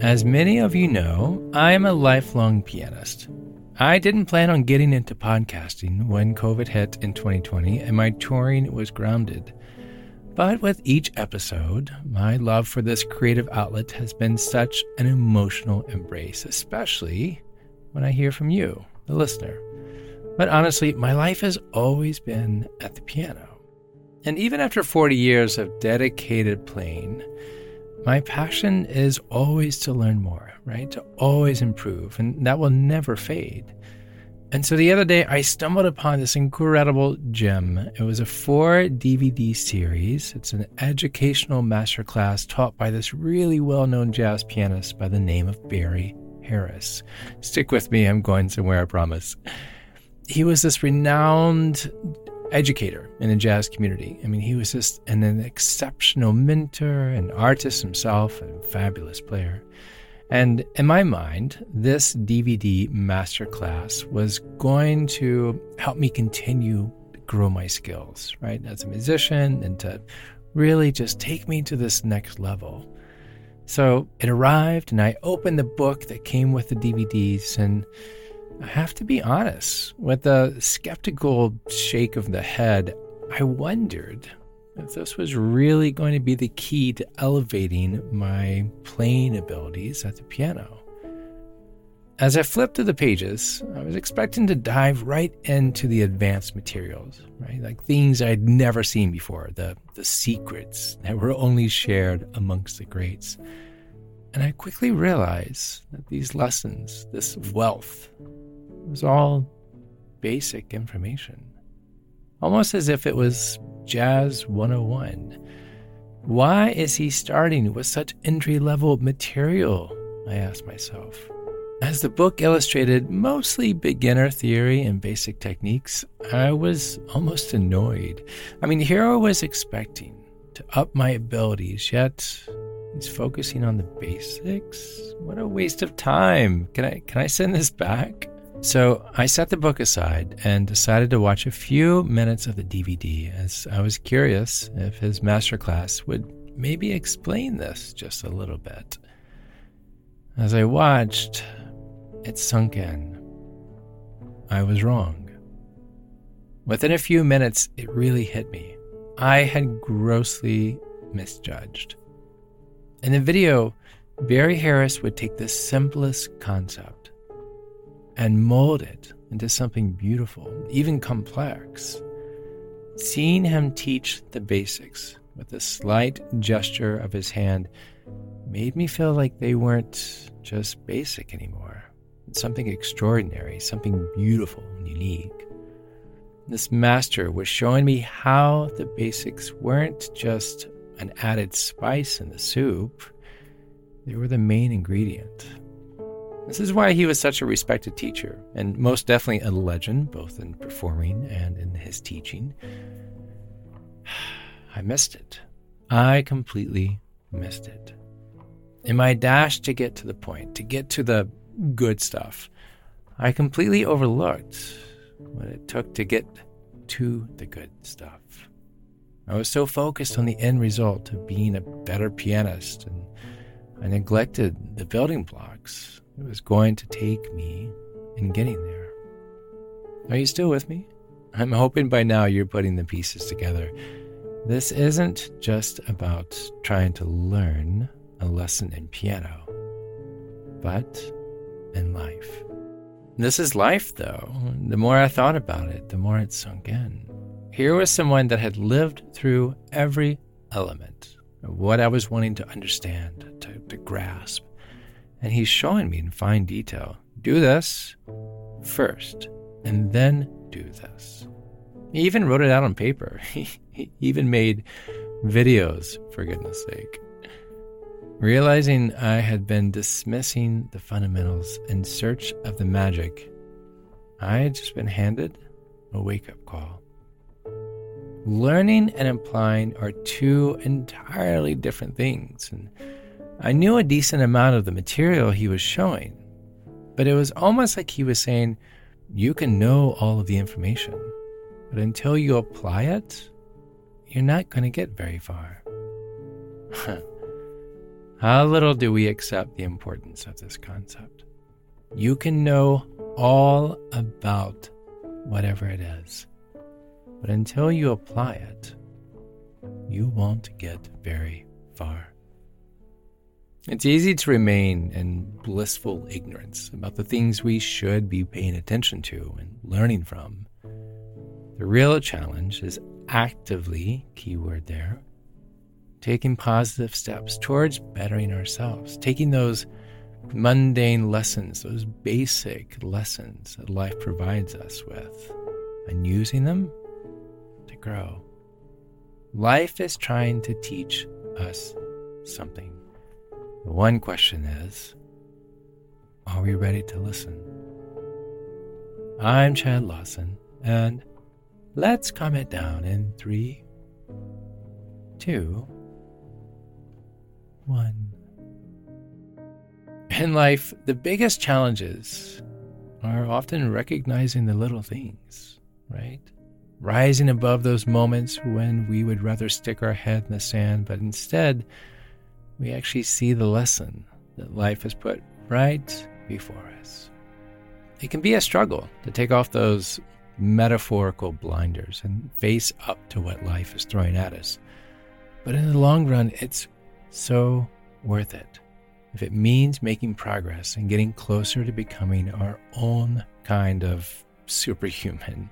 As many of you know, I am a lifelong pianist. I didn't plan on getting into podcasting when COVID hit in 2020 and my touring was grounded. But with each episode, my love for this creative outlet has been such an emotional embrace, especially when I hear from you, the listener. But honestly, my life has always been at the piano. And even after 40 years of dedicated playing, my passion is always to learn more, right? To always improve, and that will never fade. And so the other day, I stumbled upon this incredible gem. It was a four DVD series. It's an educational masterclass taught by this really well known jazz pianist by the name of Barry Harris. Stick with me, I'm going somewhere, I promise. He was this renowned educator in the jazz community. I mean, he was just an, an exceptional mentor, an artist himself, a fabulous player. And in my mind, this DVD masterclass was going to help me continue to grow my skills, right, as a musician and to really just take me to this next level. So it arrived, and I opened the book that came with the DVDs, and I have to be honest, with a skeptical shake of the head, I wondered if this was really going to be the key to elevating my playing abilities at the piano. As I flipped through the pages, I was expecting to dive right into the advanced materials, right? Like things I'd never seen before, the, the secrets that were only shared amongst the greats. And I quickly realized that these lessons, this wealth, was all basic information. Almost as if it was Jazz 101. Why is he starting with such entry level material? I asked myself. As the book illustrated mostly beginner theory and basic techniques, I was almost annoyed. I mean, here I was expecting to up my abilities, yet he's focusing on the basics. What a waste of time. Can I can I send this back? So I set the book aside and decided to watch a few minutes of the DVD as I was curious if his masterclass would maybe explain this just a little bit. As I watched, it sunk in. I was wrong. Within a few minutes, it really hit me. I had grossly misjudged. In the video, Barry Harris would take the simplest concept and mold it into something beautiful, even complex. Seeing him teach the basics with a slight gesture of his hand made me feel like they weren't just basic anymore. It's something extraordinary, something beautiful and unique. This master was showing me how the basics weren't just an added spice in the soup, they were the main ingredient. This is why he was such a respected teacher, and most definitely a legend, both in performing and in his teaching. I missed it. I completely missed it. In my dash to get to the point, to get to the good stuff, I completely overlooked what it took to get to the good stuff. I was so focused on the end result of being a better pianist, and I neglected the building blocks it was going to take me in getting there. Are you still with me? I'm hoping by now you're putting the pieces together. This isn't just about trying to learn a lesson in piano, but in life. This is life, though. The more I thought about it, the more it sunk in. Here was someone that had lived through every element of what I was wanting to understand, to, to grasp. And he's showing me in fine detail do this first, and then do this. He even wrote it out on paper. he even made videos, for goodness sake. Realizing I had been dismissing the fundamentals in search of the magic, I had just been handed a wake up call. Learning and applying are two entirely different things, and I knew a decent amount of the material he was showing, but it was almost like he was saying, You can know all of the information, but until you apply it, you're not going to get very far. How little do we accept the importance of this concept? You can know all about whatever it is, but until you apply it, you won't get very far. It's easy to remain in blissful ignorance about the things we should be paying attention to and learning from. The real challenge is actively, keyword there, taking positive steps towards bettering ourselves, taking those mundane lessons, those basic lessons that life provides us with, and using them to grow. Life is trying to teach us something. One question is are we ready to listen? I'm Chad Lawson, and let's calm it down in three, two, one. In life, the biggest challenges are often recognizing the little things, right? Rising above those moments when we would rather stick our head in the sand, but instead, we actually see the lesson that life has put right before us. It can be a struggle to take off those metaphorical blinders and face up to what life is throwing at us. But in the long run, it's so worth it if it means making progress and getting closer to becoming our own kind of superhuman.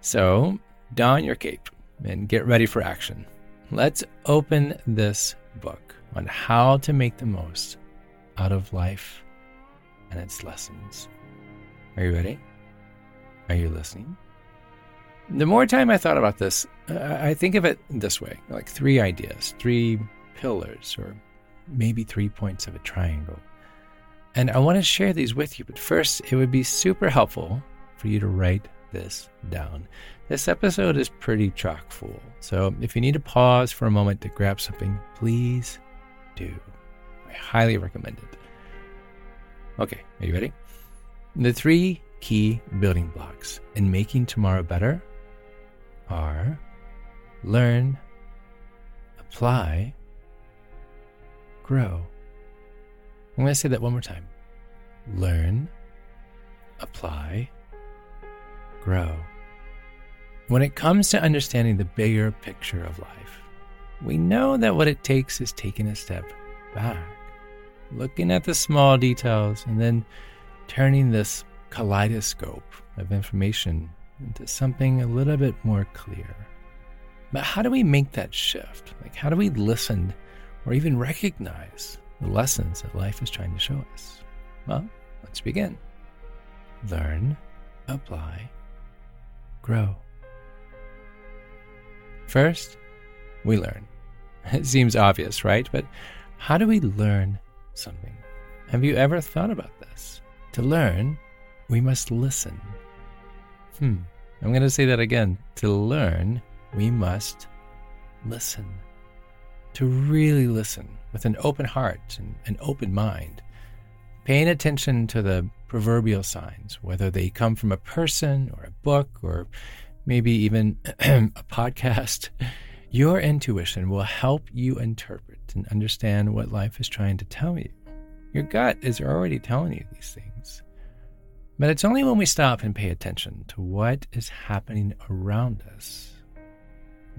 So, don your cape and get ready for action. Let's open this book on how to make the most out of life and its lessons. Are you ready? Are you listening? The more time I thought about this, I think of it this way like three ideas, three pillars, or maybe three points of a triangle. And I want to share these with you, but first, it would be super helpful for you to write this down. This episode is pretty chock full, so if you need to pause for a moment to grab something, please do. I highly recommend it. Okay, are you ready? The three key building blocks in making tomorrow better are learn, apply, grow. I'm going to say that one more time learn, apply, grow. When it comes to understanding the bigger picture of life, we know that what it takes is taking a step back, looking at the small details, and then turning this kaleidoscope of information into something a little bit more clear. But how do we make that shift? Like, how do we listen or even recognize the lessons that life is trying to show us? Well, let's begin. Learn, apply, grow. First, we learn. It seems obvious, right? But how do we learn something? Have you ever thought about this? To learn, we must listen. Hmm, I'm going to say that again. To learn, we must listen. To really listen with an open heart and an open mind, paying attention to the proverbial signs, whether they come from a person or a book or maybe even a podcast. Your intuition will help you interpret and understand what life is trying to tell you. Your gut is already telling you these things. But it's only when we stop and pay attention to what is happening around us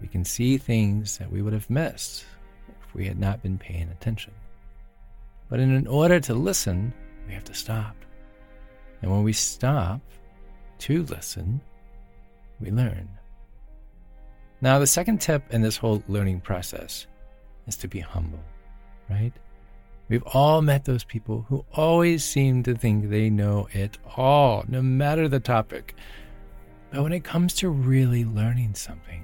we can see things that we would have missed if we had not been paying attention. But in order to listen, we have to stop. And when we stop to listen, we learn. Now, the second tip in this whole learning process is to be humble, right? We've all met those people who always seem to think they know it all, no matter the topic. But when it comes to really learning something,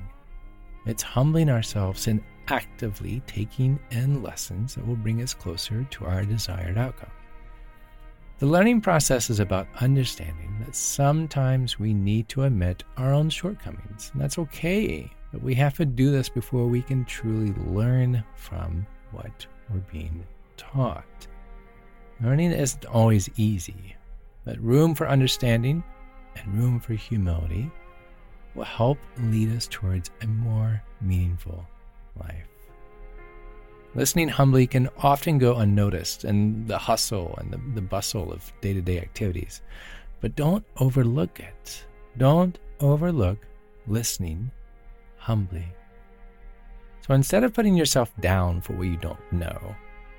it's humbling ourselves and actively taking in lessons that will bring us closer to our desired outcome. The learning process is about understanding that sometimes we need to admit our own shortcomings, and that's okay. But we have to do this before we can truly learn from what we're being taught. Learning isn't always easy, but room for understanding and room for humility will help lead us towards a more meaningful life. Listening humbly can often go unnoticed in the hustle and the, the bustle of day to day activities. But don't overlook it. Don't overlook listening humbly. So instead of putting yourself down for what you don't know,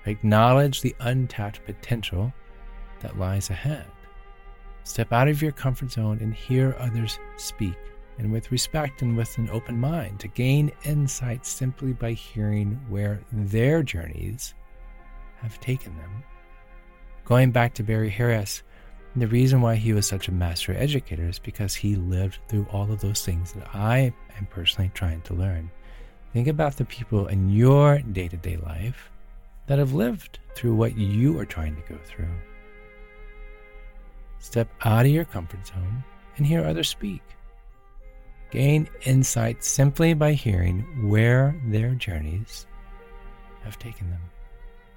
acknowledge the untapped potential that lies ahead. Step out of your comfort zone and hear others speak and with respect and with an open mind to gain insight simply by hearing where their journeys have taken them. Going back to Barry Harris, the reason why he was such a master educator is because he lived through all of those things that I am personally trying to learn. Think about the people in your day to day life that have lived through what you are trying to go through. Step out of your comfort zone and hear others speak. Gain insight simply by hearing where their journeys have taken them.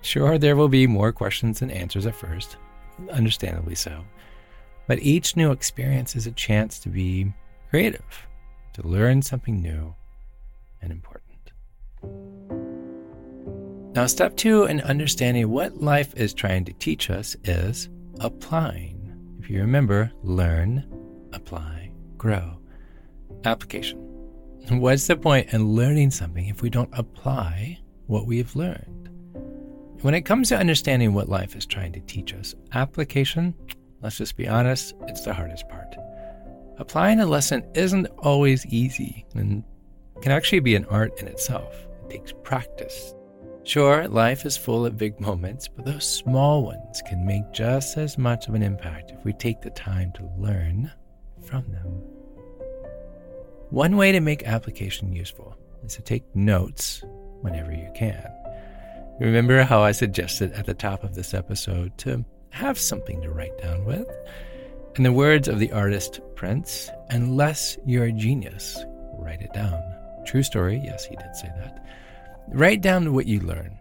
Sure, there will be more questions and answers at first, understandably so, but each new experience is a chance to be creative, to learn something new and important. Now, step two in understanding what life is trying to teach us is applying. If you remember, learn, apply, grow. Application. What's the point in learning something if we don't apply what we've learned? When it comes to understanding what life is trying to teach us, application, let's just be honest, it's the hardest part. Applying a lesson isn't always easy and can actually be an art in itself. It takes practice. Sure, life is full of big moments, but those small ones can make just as much of an impact if we take the time to learn from them. One way to make application useful is to take notes whenever you can. Remember how I suggested at the top of this episode to have something to write down with? In the words of the artist Prince, unless you're a genius, write it down. True story, yes, he did say that. Write down what you learn,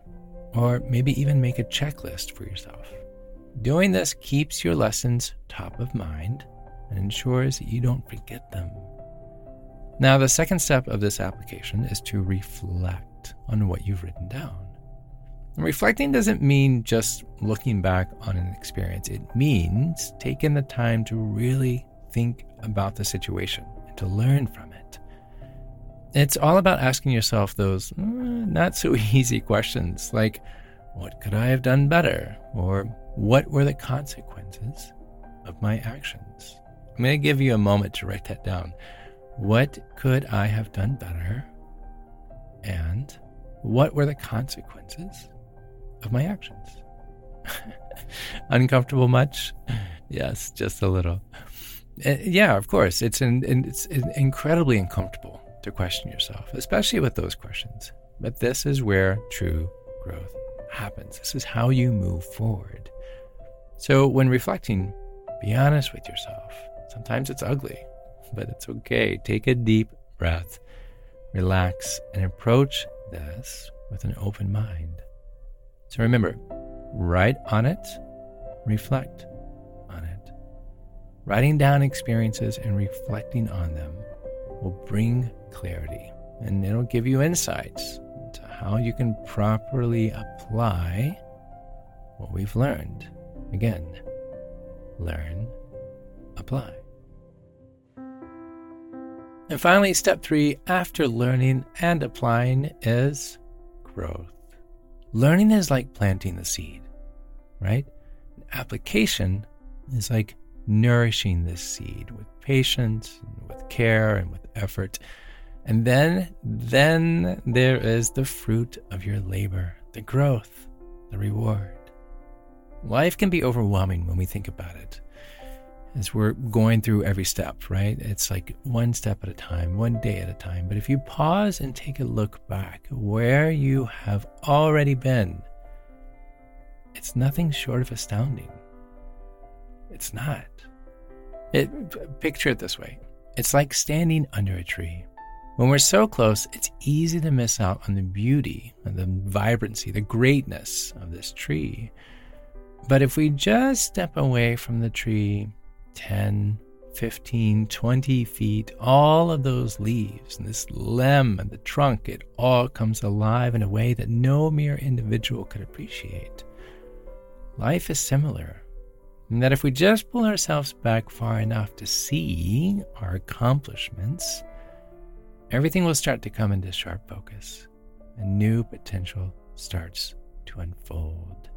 or maybe even make a checklist for yourself. Doing this keeps your lessons top of mind and ensures that you don't forget them. Now, the second step of this application is to reflect on what you've written down. And reflecting doesn't mean just looking back on an experience, it means taking the time to really think about the situation and to learn from it. It's all about asking yourself those uh, not so easy questions like, what could I have done better? Or what were the consequences of my actions? I'm going to give you a moment to write that down. What could I have done better? And what were the consequences of my actions? Uncomfortable much? Yes, just a little. Uh, yeah, of course. It's an, it's incredibly uncomfortable to question yourself, especially with those questions. But this is where true growth happens. This is how you move forward. So, when reflecting, be honest with yourself. Sometimes it's ugly but it's okay. Take a deep breath, relax, and approach this with an open mind. So remember, write on it, reflect on it. Writing down experiences and reflecting on them will bring clarity and it'll give you insights into how you can properly apply what we've learned. Again, learn, apply. And finally, step three after learning and applying is growth. Learning is like planting the seed, right? Application is like nourishing this seed with patience, and with care, and with effort. And then, then there is the fruit of your labor, the growth, the reward. Life can be overwhelming when we think about it as we're going through every step, right? It's like one step at a time, one day at a time. But if you pause and take a look back where you have already been, it's nothing short of astounding. It's not. It, picture it this way it's like standing under a tree. When we're so close, it's easy to miss out on the beauty and the vibrancy, the greatness of this tree. But if we just step away from the tree 10, 15, 20 feet, all of those leaves and this limb and the trunk, it all comes alive in a way that no mere individual could appreciate. Life is similar. And that if we just pull ourselves back far enough to see our accomplishments, everything will start to come into sharp focus and new potential starts to unfold.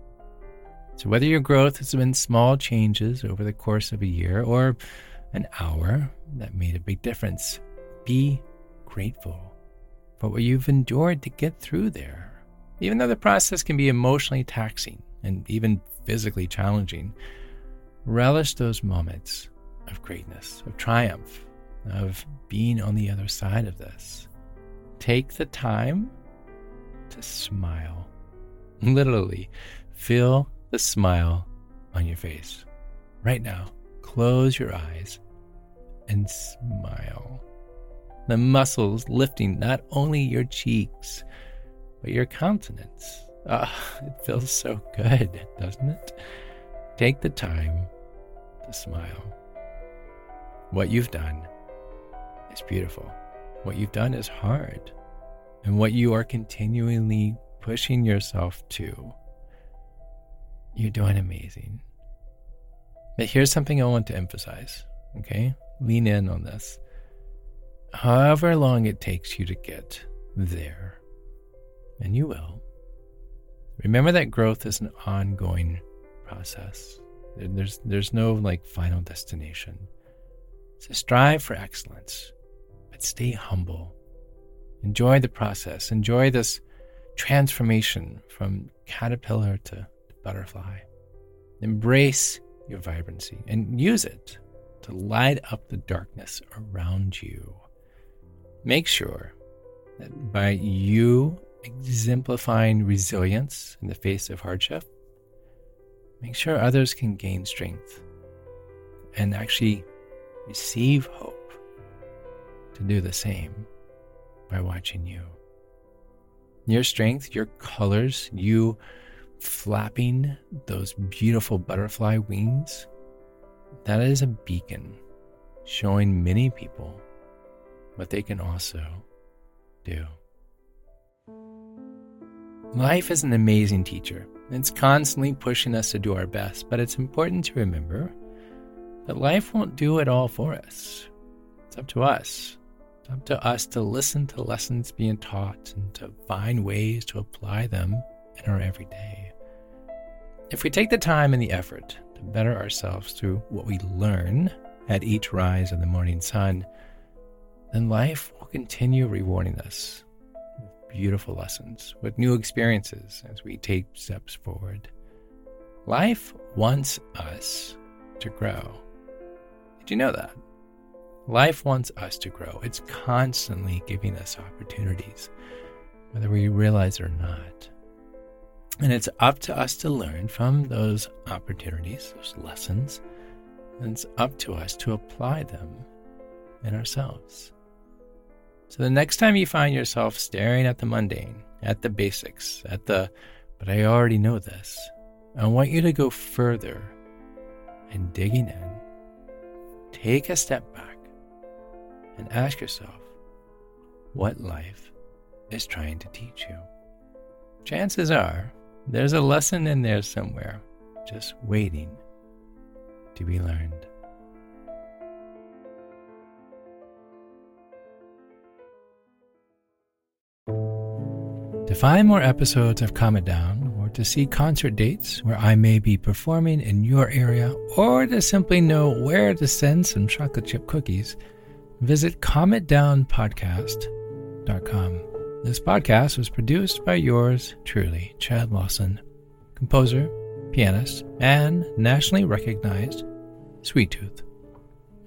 So, whether your growth has been small changes over the course of a year or an hour that made a big difference, be grateful for what you've endured to get through there. Even though the process can be emotionally taxing and even physically challenging, relish those moments of greatness, of triumph, of being on the other side of this. Take the time to smile. Literally, feel the smile on your face. Right now, close your eyes and smile. The muscles lifting not only your cheeks, but your countenance. Ah, it feels so good, doesn't it? Take the time to smile. What you've done is beautiful. What you've done is hard. And what you are continually pushing yourself to you're doing amazing. But here's something I want to emphasize, okay? Lean in on this. However long it takes you to get there, and you will, remember that growth is an ongoing process. There's, there's no like final destination. So strive for excellence, but stay humble. Enjoy the process. Enjoy this transformation from caterpillar to butterfly. Embrace your vibrancy and use it to light up the darkness around you. Make sure that by you exemplifying resilience in the face of hardship, make sure others can gain strength and actually receive hope to do the same by watching you. Your strength, your colors, you flapping those beautiful butterfly wings, that is a beacon showing many people what they can also do. Life is an amazing teacher. It's constantly pushing us to do our best, but it's important to remember that life won't do it all for us. It's up to us. It's up to us to listen to lessons being taught and to find ways to apply them in our everyday. If we take the time and the effort to better ourselves through what we learn at each rise of the morning sun, then life will continue rewarding us with beautiful lessons, with new experiences as we take steps forward. Life wants us to grow. Did you know that? Life wants us to grow. It's constantly giving us opportunities, whether we realize it or not. And it's up to us to learn from those opportunities, those lessons. And it's up to us to apply them in ourselves. So the next time you find yourself staring at the mundane, at the basics, at the, but I already know this, I want you to go further and digging in. Take a step back and ask yourself what life is trying to teach you. Chances are there's a lesson in there somewhere, just waiting to be learned. To find more episodes of Calm It Down, or to see concert dates where I may be performing in your area, or to simply know where to send some chocolate chip cookies, visit calmitdownpodcast.com. This podcast was produced by yours truly, Chad Lawson, composer, pianist, and nationally recognized Sweet Tooth.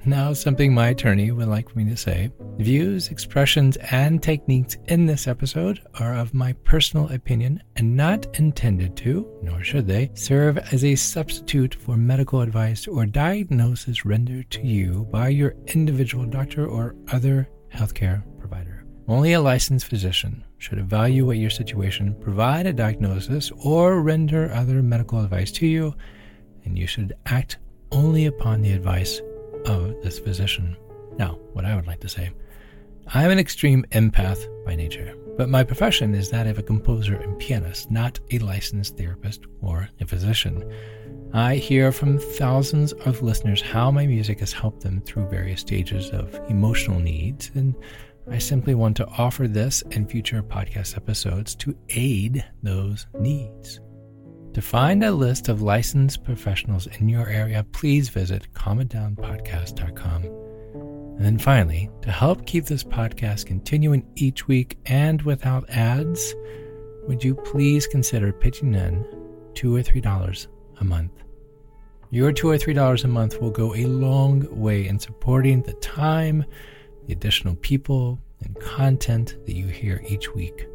Now, something my attorney would like me to say. Views, expressions, and techniques in this episode are of my personal opinion and not intended to, nor should they, serve as a substitute for medical advice or diagnosis rendered to you by your individual doctor or other healthcare. Only a licensed physician should evaluate your situation, provide a diagnosis, or render other medical advice to you, and you should act only upon the advice of this physician. Now, what I would like to say I'm an extreme empath by nature, but my profession is that of a composer and pianist, not a licensed therapist or a physician. I hear from thousands of listeners how my music has helped them through various stages of emotional needs, and I simply want to offer this and future podcast episodes to aid those needs. To find a list of licensed professionals in your area, please visit calmitdownpodcast.com. And then finally, to help keep this podcast continuing each week and without ads, would you please consider pitching in two or three dollars a month? Your two or three dollars a month will go a long way in supporting the time, the additional people, and content that you hear each week.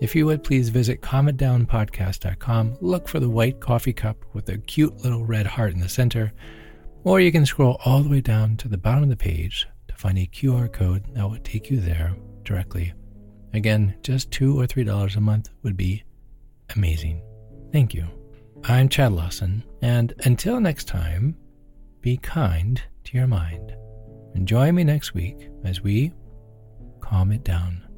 If you would please visit calmitdownpodcast.com, look for the white coffee cup with a cute little red heart in the center, or you can scroll all the way down to the bottom of the page to find a QR code that will take you there directly. Again, just two or three dollars a month would be amazing. Thank you. I'm Chad Lawson, and until next time, be kind to your mind. And join me next week as we calm it down.